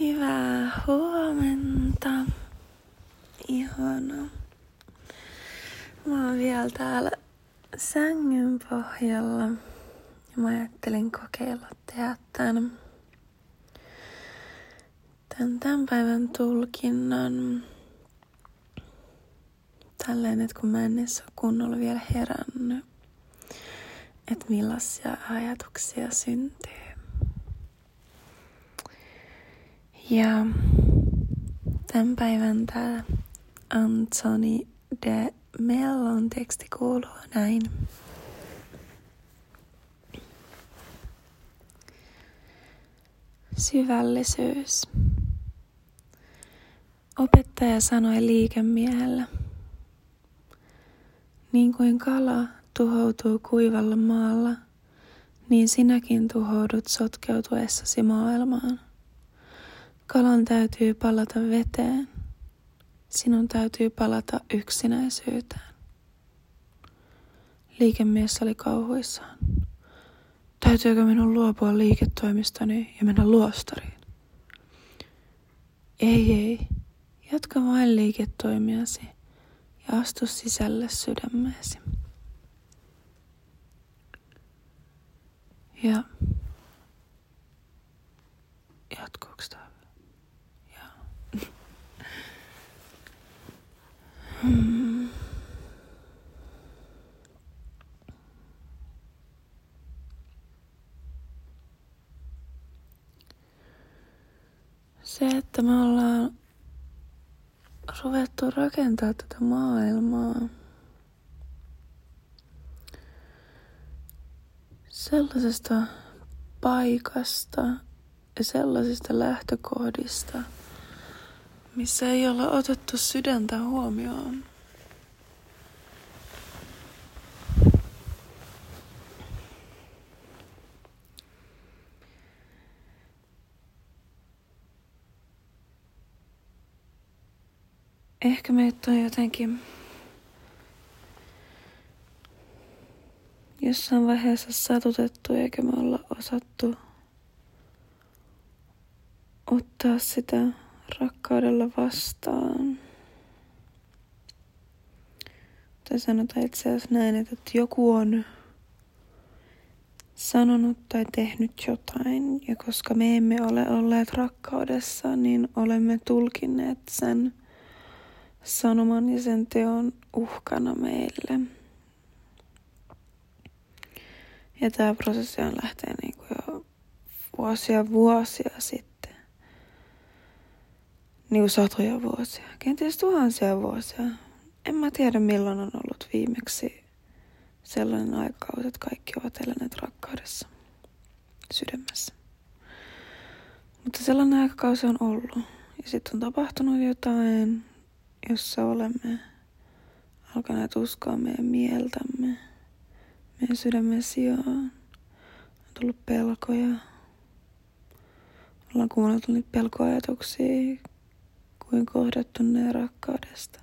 Hyvää huomenta. Ihana. Mä oon vielä täällä sängyn pohjalla. Ja mä ajattelin kokeilla tehdä tän, tän, tämän päivän tulkinnan. Tälleen, että kun mä en edes ole kunnolla vielä herännyt, että millaisia ajatuksia syntyy. Ja tämän päivän tämä Anthony de Mellon teksti kuuluu näin. Syvällisyys. Opettaja sanoi liikemiehellä. Niin kuin kala tuhoutuu kuivalla maalla, niin sinäkin tuhoudut sotkeutuessasi maailmaan. Kalan täytyy palata veteen. Sinun täytyy palata yksinäisyyteen. Liikemies oli kauhuissaan. Täytyykö minun luopua liiketoimistani ja mennä luostariin? Ei, ei. Jatka vain liiketoimiasi ja astu sisälle sydämeesi. Ja jatkuuko tämä? Se, että me ollaan ruvettu rakentaa tätä maailmaa sellaisesta paikasta ja sellaisista lähtökohdista – missä ei olla otettu sydäntä huomioon. Ehkä meitä on jotenkin jossain vaiheessa satutettu eikä me olla osattu ottaa sitä rakkaudella vastaan. Tai sanotaan itse asiassa näin, että joku on sanonut tai tehnyt jotain, ja koska me emme ole olleet rakkaudessa, niin olemme tulkinneet sen sanoman ja sen teon uhkana meille. Ja tämä prosessi on lähtee niin kuin jo vuosia vuosia sitten niin kuin satoja vuosia, kenties tuhansia vuosia. En mä tiedä milloin on ollut viimeksi sellainen aikakausi, että kaikki ovat eläneet rakkaudessa sydämessä. Mutta sellainen aikakausi on ollut. Ja sitten on tapahtunut jotain, jossa olemme alkaneet uskoa meidän mieltämme, meidän sydämen sijaan. On tullut pelkoja. Ollaan kuunneltu niitä pelkoajatuksia, kuin kohdattuneen rakkaudesta,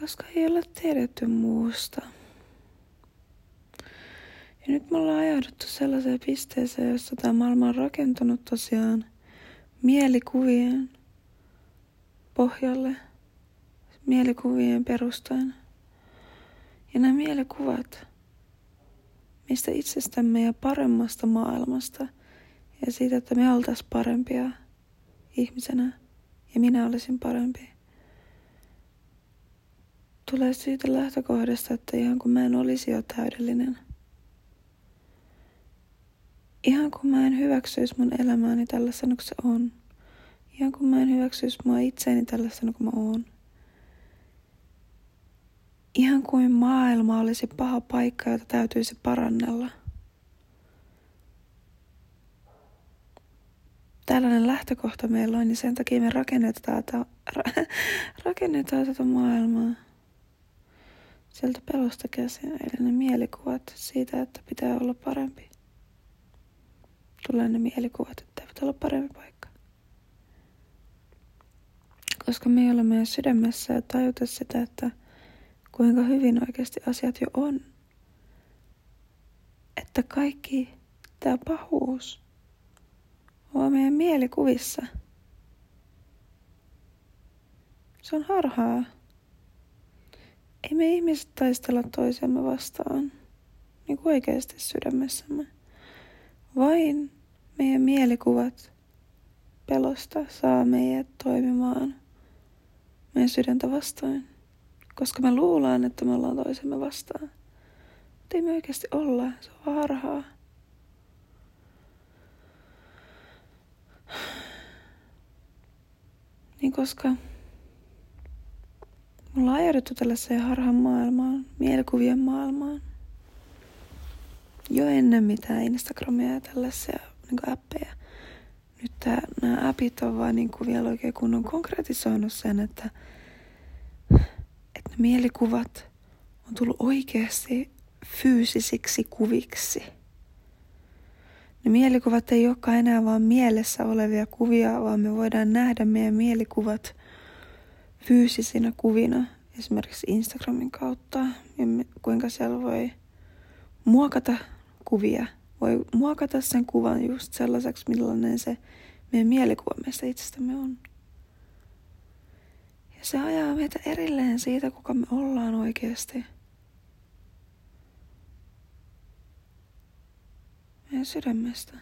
koska ei ole tiedetty muusta. Ja nyt me ollaan ajauduttu sellaiseen pisteeseen, jossa tämä maailma on rakentunut tosiaan mielikuvien pohjalle, mielikuvien perustaen. Ja nämä mielikuvat mistä itsestämme ja paremmasta maailmasta ja siitä, että me oltaisiin parempia ihmisenä, ja minä olisin parempi. Tulee siitä lähtökohdasta, että ihan kun mä en olisi jo täydellinen. Ihan kun mä en hyväksyisi mun elämääni tällaisena kuin se on. Ihan kun mä en hyväksyisi mua itseäni tällaisena kuin mä oon. Ihan kuin maailma olisi paha paikka, jota täytyisi parannella – tällainen lähtökohta meillä on, niin sen takia me rakennetaan, ta, ra, rakennetaan tätä maailmaa. Sieltä pelosta käsin, eli ne mielikuvat siitä, että pitää olla parempi. Tulee ne mielikuvat, että pitää olla parempi paikka. Koska me ei ole meidän sydämessä ja tajuta sitä, että kuinka hyvin oikeasti asiat jo on. Että kaikki tämä pahuus vaan meidän mielikuvissa. Se on harhaa. Ei me ihmiset taistella toisiamme vastaan, niin kuin oikeasti sydämessämme. Vain meidän mielikuvat pelosta saa meidät toimimaan meidän sydäntä vastaan, koska me luullaan, että me ollaan toisemme vastaan. Mutta ei me oikeasti olla, se on harhaa. Niin koska me ollaan ajauduttu tällaiseen harhan maailmaan, mielikuvien maailmaan. Jo ennen mitään Instagramia ja tällaisia niin appeja. Nyt tää, nämä appit on vaan niin kuin vielä oikein kunnon konkretisoinut sen, että, että ne mielikuvat on tullut oikeasti fyysisiksi kuviksi. Ne mielikuvat ei olekaan enää vaan mielessä olevia kuvia, vaan me voidaan nähdä meidän mielikuvat fyysisinä kuvina, esimerkiksi Instagramin kautta, ja kuinka siellä voi muokata kuvia, voi muokata sen kuvan just sellaiseksi, millainen se meidän mielikuva meistä itsestämme on. Ja se ajaa meitä erilleen siitä, kuka me ollaan oikeasti. Meidän sydämestä,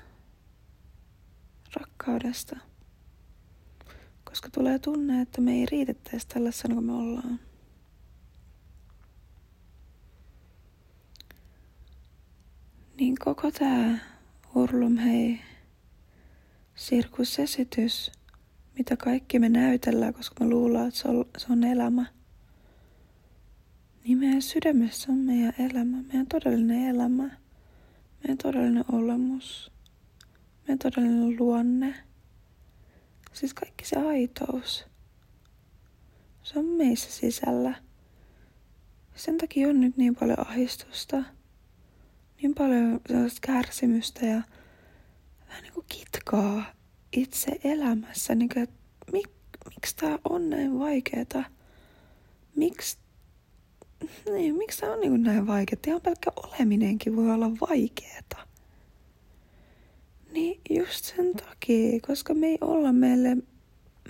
rakkaudesta koska tulee tunne, että me ei riitettäisi tällaisena kuin me ollaan. Niin koko tämä Urlum hei sirkusesitys, mitä kaikki me näytellään, koska me luullaan, että se on, se on elämä. Niin meidän sydämessä on meidän elämä, meidän todellinen elämä, meidän todellinen olemus, meidän todellinen luonne – Siis kaikki se aitous. Se on meissä sisällä. Sen takia on nyt niin paljon ahdistusta. Niin paljon sellaista kärsimystä ja vähän niin kuin kitkaa itse elämässä. Niin kuin, että mik, miksi tämä on näin vaikeeta? Miksi niin, miksi tämä on niin näin vaikeaa? Ihan pelkkä oleminenkin voi olla vaikeeta. Niin just sen takia, koska me ei olla meille,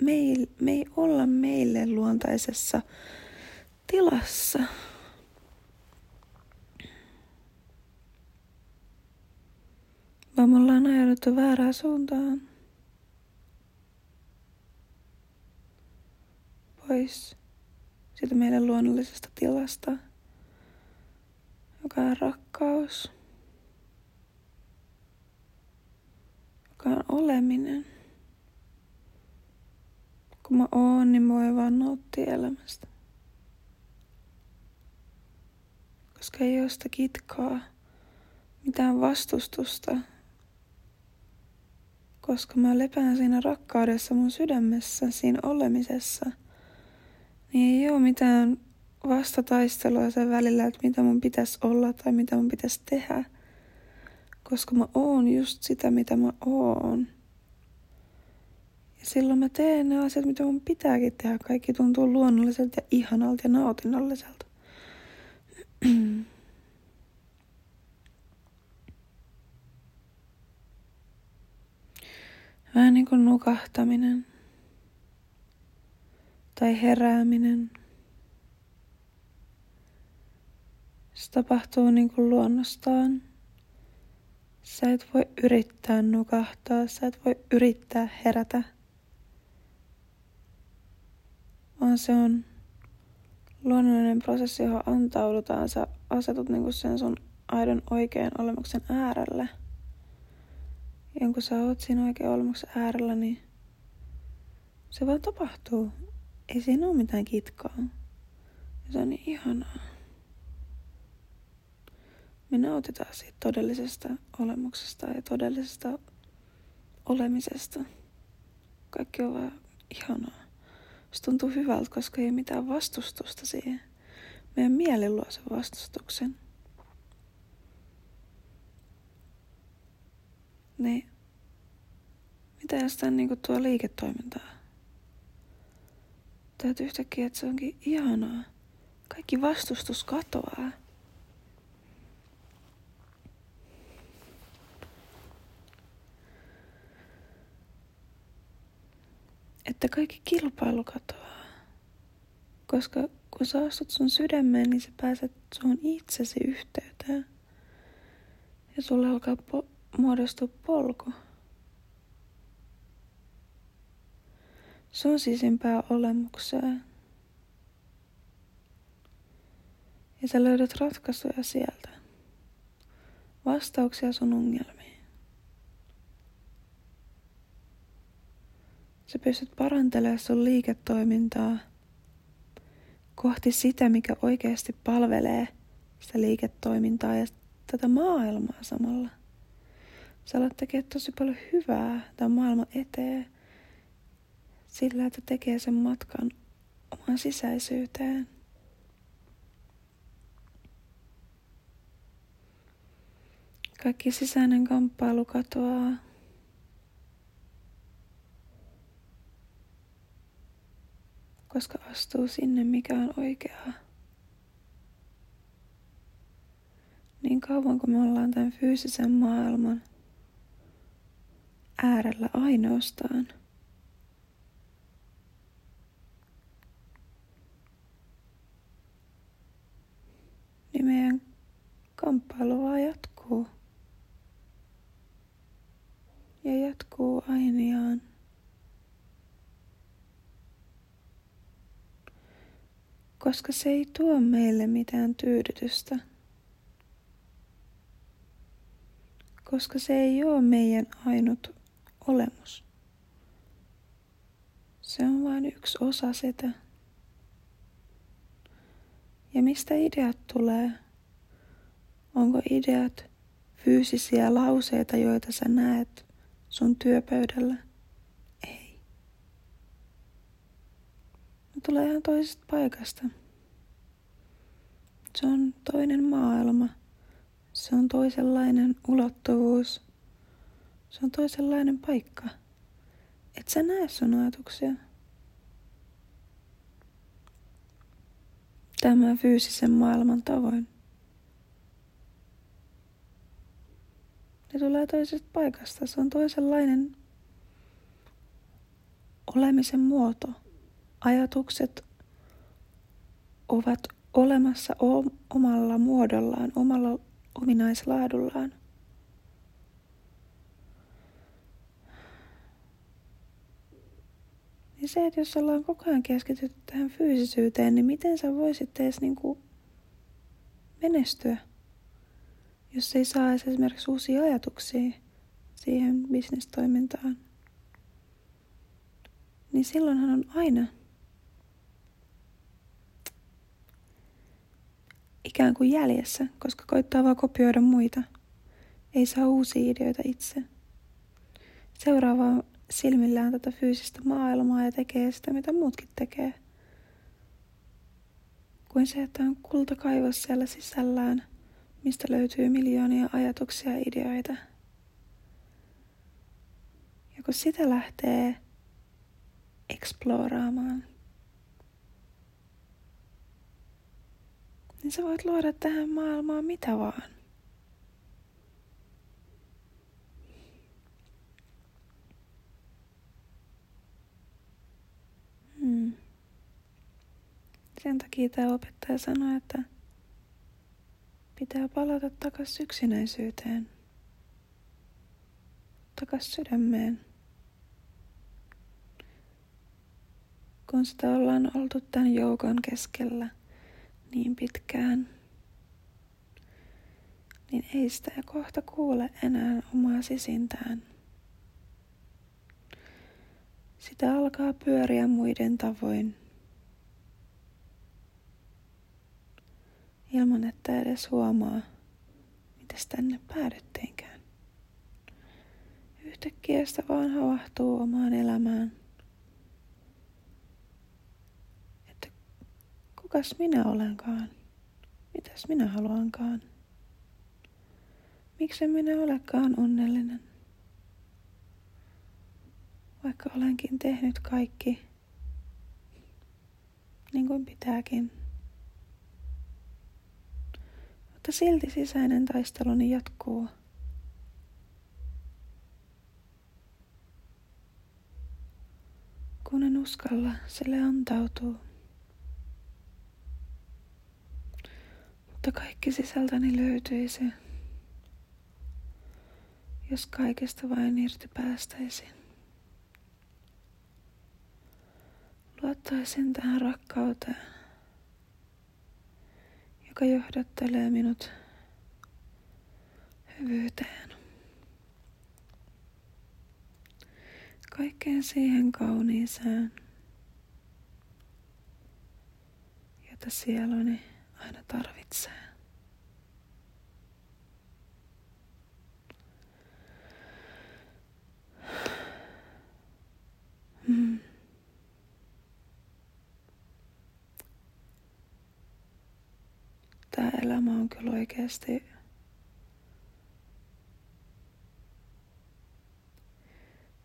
meil, me ei olla meille luontaisessa tilassa. Vaan me ollaan ajauduttu väärään suuntaan. Pois siitä meidän luonnollisesta tilasta, joka on rakkaus. joka on oleminen. Kun mä oon, niin mä voin vaan nauttia elämästä. Koska ei ole sitä kitkaa, mitään vastustusta. Koska mä lepään siinä rakkaudessa mun sydämessä, siinä olemisessa. Niin ei ole mitään vastataistelua sen välillä, että mitä mun pitäisi olla tai mitä mun pitäisi tehdä – koska mä oon just sitä, mitä mä oon. Ja silloin mä teen ne asiat, mitä mun pitääkin tehdä. Kaikki tuntuu luonnolliselta ja ihanalta ja nautinnolliselta. Vähän niin kuin nukahtaminen tai herääminen. Se tapahtuu niin kuin luonnostaan. Sä et voi yrittää nukahtaa, sä et voi yrittää herätä. Vaan se on luonnollinen prosessi, johon antaudutaan. Sä asetut niinku sen sun aidon oikean olemuksen äärelle. Ja kun sä oot siinä oikean olemuksen äärellä, niin se vaan tapahtuu. Ei siinä ole mitään kitkaa. Ja se on niin ihanaa me nautitaan siitä todellisesta olemuksesta ja todellisesta olemisesta. Kaikki on vaan ihanaa. Se tuntuu hyvältä, koska ei ole mitään vastustusta siihen. Meidän mieli luo sen vastustuksen. Niin, mitä jos tämän niinku tuo liiketoimintaa? Täytyy yhtäkkiä, että se onkin ihanaa. Kaikki vastustus katoaa. että kaikki kilpailu katoaa. Koska kun sä astut sun sydämeen, niin sä pääset sun itsesi yhteyteen. Ja sulle alkaa po- muodostua polku. Sun sisimpää olemukseen. Ja sä löydät ratkaisuja sieltä. Vastauksia sun ongelmiin. Sä pystyt parantelemaan sun liiketoimintaa kohti sitä, mikä oikeasti palvelee sitä liiketoimintaa ja tätä maailmaa samalla. Sä alat tekemään tosi paljon hyvää tämän maailman eteen sillä, että tekee sen matkan omaan sisäisyyteen. Kaikki sisäinen kamppailu katoaa. Koska astuu sinne, mikä on oikeaa. Niin kauan kuin me ollaan tämän fyysisen maailman äärellä ainoastaan. Niin meidän vaan jatkuu ja jatkuu ainiaan. Koska se ei tuo meille mitään tyydytystä. Koska se ei ole meidän ainut olemus. Se on vain yksi osa sitä. Ja mistä ideat tulee? Onko ideat fyysisiä lauseita, joita sä näet sun työpöydällä? Ei. Ne tulee ihan toisesta paikasta. Se on toinen maailma. Se on toisenlainen ulottuvuus. Se on toisenlainen paikka. Et sä näe sun ajatuksia. Tämän fyysisen maailman tavoin. Ne tulee toisesta paikasta. Se on toisenlainen olemisen muoto. Ajatukset ovat olemassa omalla muodollaan, omalla ominaislaadullaan. Niin se, että jos ollaan koko ajan keskitytty tähän fyysisyyteen, niin miten sä voisit edes niin kuin menestyä? Jos ei saa esimerkiksi uusia ajatuksia siihen bisnestoimintaan, niin silloinhan on aina ikään kuin jäljessä, koska koittaa vaan kopioida muita. Ei saa uusia ideoita itse. Seuraava silmillään tätä fyysistä maailmaa ja tekee sitä, mitä muutkin tekee. Kuin se, että on kultakaivos siellä sisällään – mistä löytyy miljoonia ajatuksia ja ideoita. Ja kun sitä lähtee eksploraamaan, niin sä voit luoda tähän maailmaan mitä vaan. Hmm. Sen takia tämä opettaja sanoi, että Pitää palata takas yksinäisyyteen. Takas sydämeen. Kun sitä ollaan oltu tämän joukon keskellä niin pitkään, niin ei sitä kohta kuule enää omaa sisintään. Sitä alkaa pyöriä muiden tavoin. Ilman että edes huomaa, mitä tänne päädytteinkään. Yhtäkkiä sitä vaan havahtuu omaan elämään. Että kukas minä olenkaan? Mitäs minä haluankaan? Miksi minä olekaan onnellinen? Vaikka olenkin tehnyt kaikki niin kuin pitääkin. Mutta silti sisäinen taisteluni jatkuu. kun en uskalla sille antautua. Mutta kaikki sisältäni löytyisi, jos kaikesta vain irti päästäisiin. Luottaisin tähän rakkauteen, joka johdattelee minut hyvyyteen. Kaikkeen siihen kauniiseen, jota sieluni aina tarvitsee. Mm. Tämä elämä on kyllä oikeasti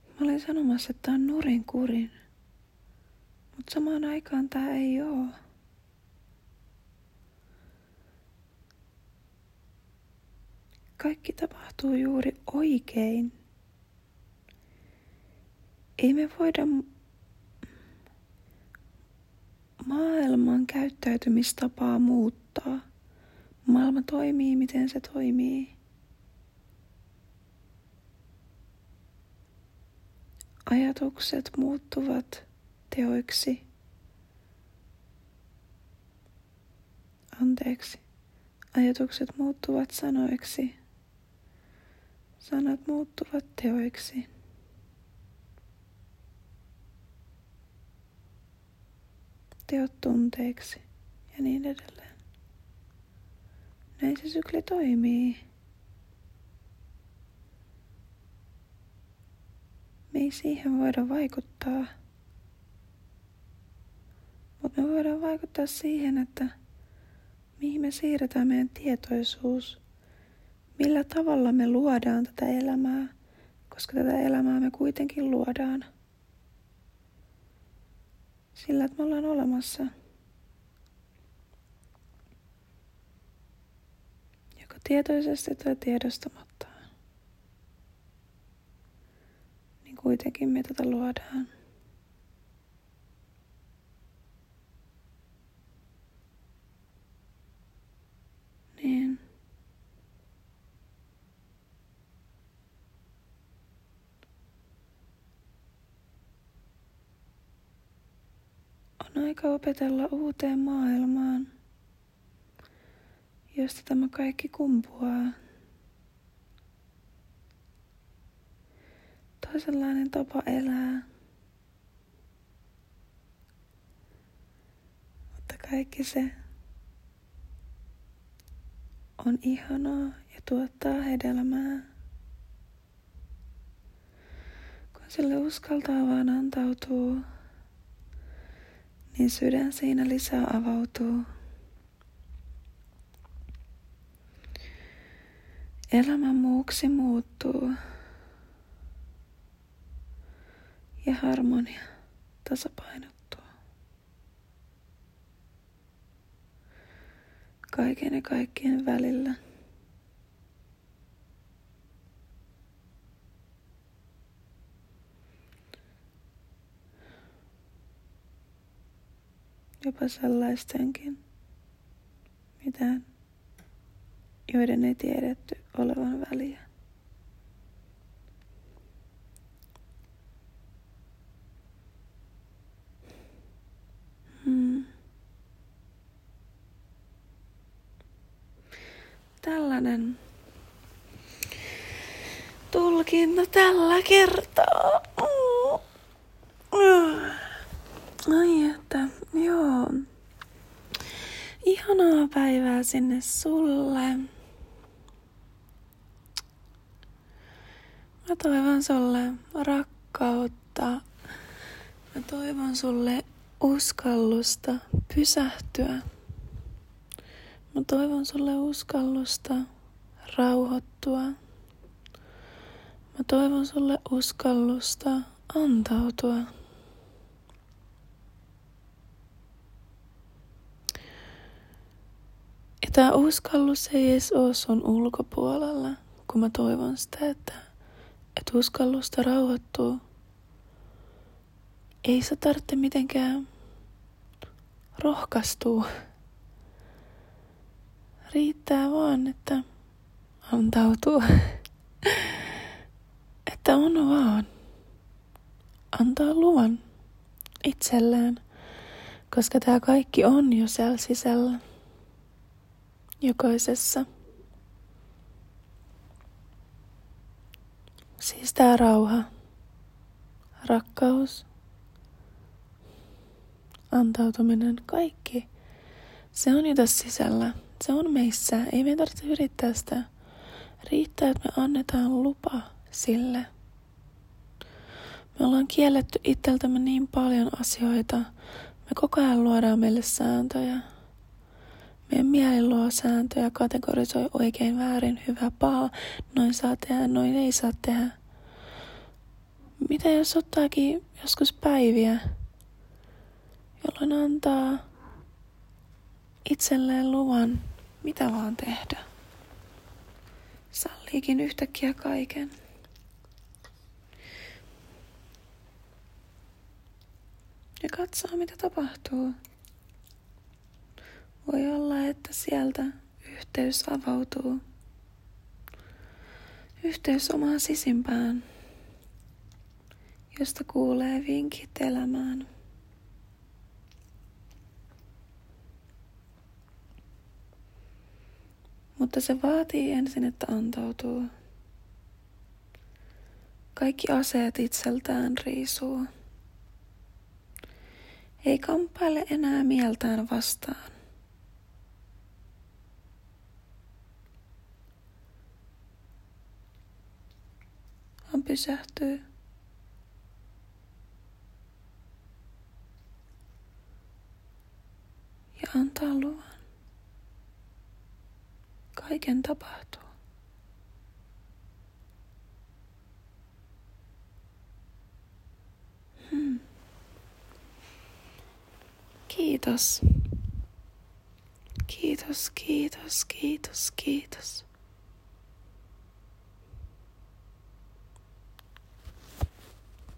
Mä olin sanomassa, että tää on nurin kurin. Mutta samaan aikaan tää ei oo. Kaikki tapahtuu juuri oikein. Ei me voida maailman käyttäytymistapaa muuttaa. Maailma toimii, miten se toimii. Ajatukset muuttuvat teoiksi. Anteeksi. Ajatukset muuttuvat sanoiksi. Sanat muuttuvat teoiksi. Teot tunteiksi ja niin edelleen. Näin se sykli toimii. Me ei siihen voida vaikuttaa. Mutta me voidaan vaikuttaa siihen, että mihin me siirretään meidän tietoisuus. Millä tavalla me luodaan tätä elämää, koska tätä elämää me kuitenkin luodaan. Sillä, että me ollaan olemassa. Tietoisesti tai tiedostamatta. kuitenkin me tätä luodaan. Niin. On aika opetella uuteen maailmaan, josta tämä kaikki kumpuaa. toisenlainen tapa elää. Mutta kaikki se on ihanaa ja tuottaa hedelmää. Kun sille uskaltaa vaan antautuu, niin sydän siinä lisää avautuu. Elämä muuksi muuttuu. ja harmonia tasapainottua. Kaiken ja kaikkien välillä. Jopa sellaistenkin, mitään, joiden ei tiedetty olevan väliä. Hmm. Tällainen tulkinta tällä kertaa. Ihanaa päivää sinne sulle. Mä toivon sulle rakkautta. Mä toivon sulle uskallusta pysähtyä. Mä toivon sulle uskallusta rauhoittua. Mä toivon sulle uskallusta antautua. Tämä uskallus ei edes ole sun ulkopuolella, kun mä toivon sitä, että, että uskallusta rauhoittuu ei se tarvitse mitenkään rohkaistua. Riittää vaan, että antautuu. että on vaan. Antaa luvan itsellään, koska tämä kaikki on jo siellä sisällä. Jokaisessa. Siis tämä rauha, rakkaus, antautuminen, kaikki. Se on jo tässä sisällä. Se on meissä. Ei me tarvitse yrittää sitä. Riittää, että me annetaan lupa sille. Me ollaan kielletty itseltämme niin paljon asioita. Me koko ajan luodaan meille sääntöjä. Meidän mieli luo sääntöjä, kategorisoi oikein, väärin, hyvä, paha. Noin saa tehdä, noin ei saa tehdä. Mitä jos ottaakin joskus päiviä, jolloin antaa itselleen luvan mitä vaan tehdä. Salliikin yhtäkkiä kaiken. Ja katsoo, mitä tapahtuu. Voi olla, että sieltä yhteys avautuu. Yhteys omaan sisimpään, josta kuulee vinkit elämään. Mutta se vaatii ensin, että antautuu. Kaikki aseet itseltään riisuu. Ei kamppaile enää mieltään vastaan. Pysähtyy. Ja antaa luvan kaiken tapahtuu. Hmm. Kiitos. Kiitos, kiitos, kiitos, kiitos.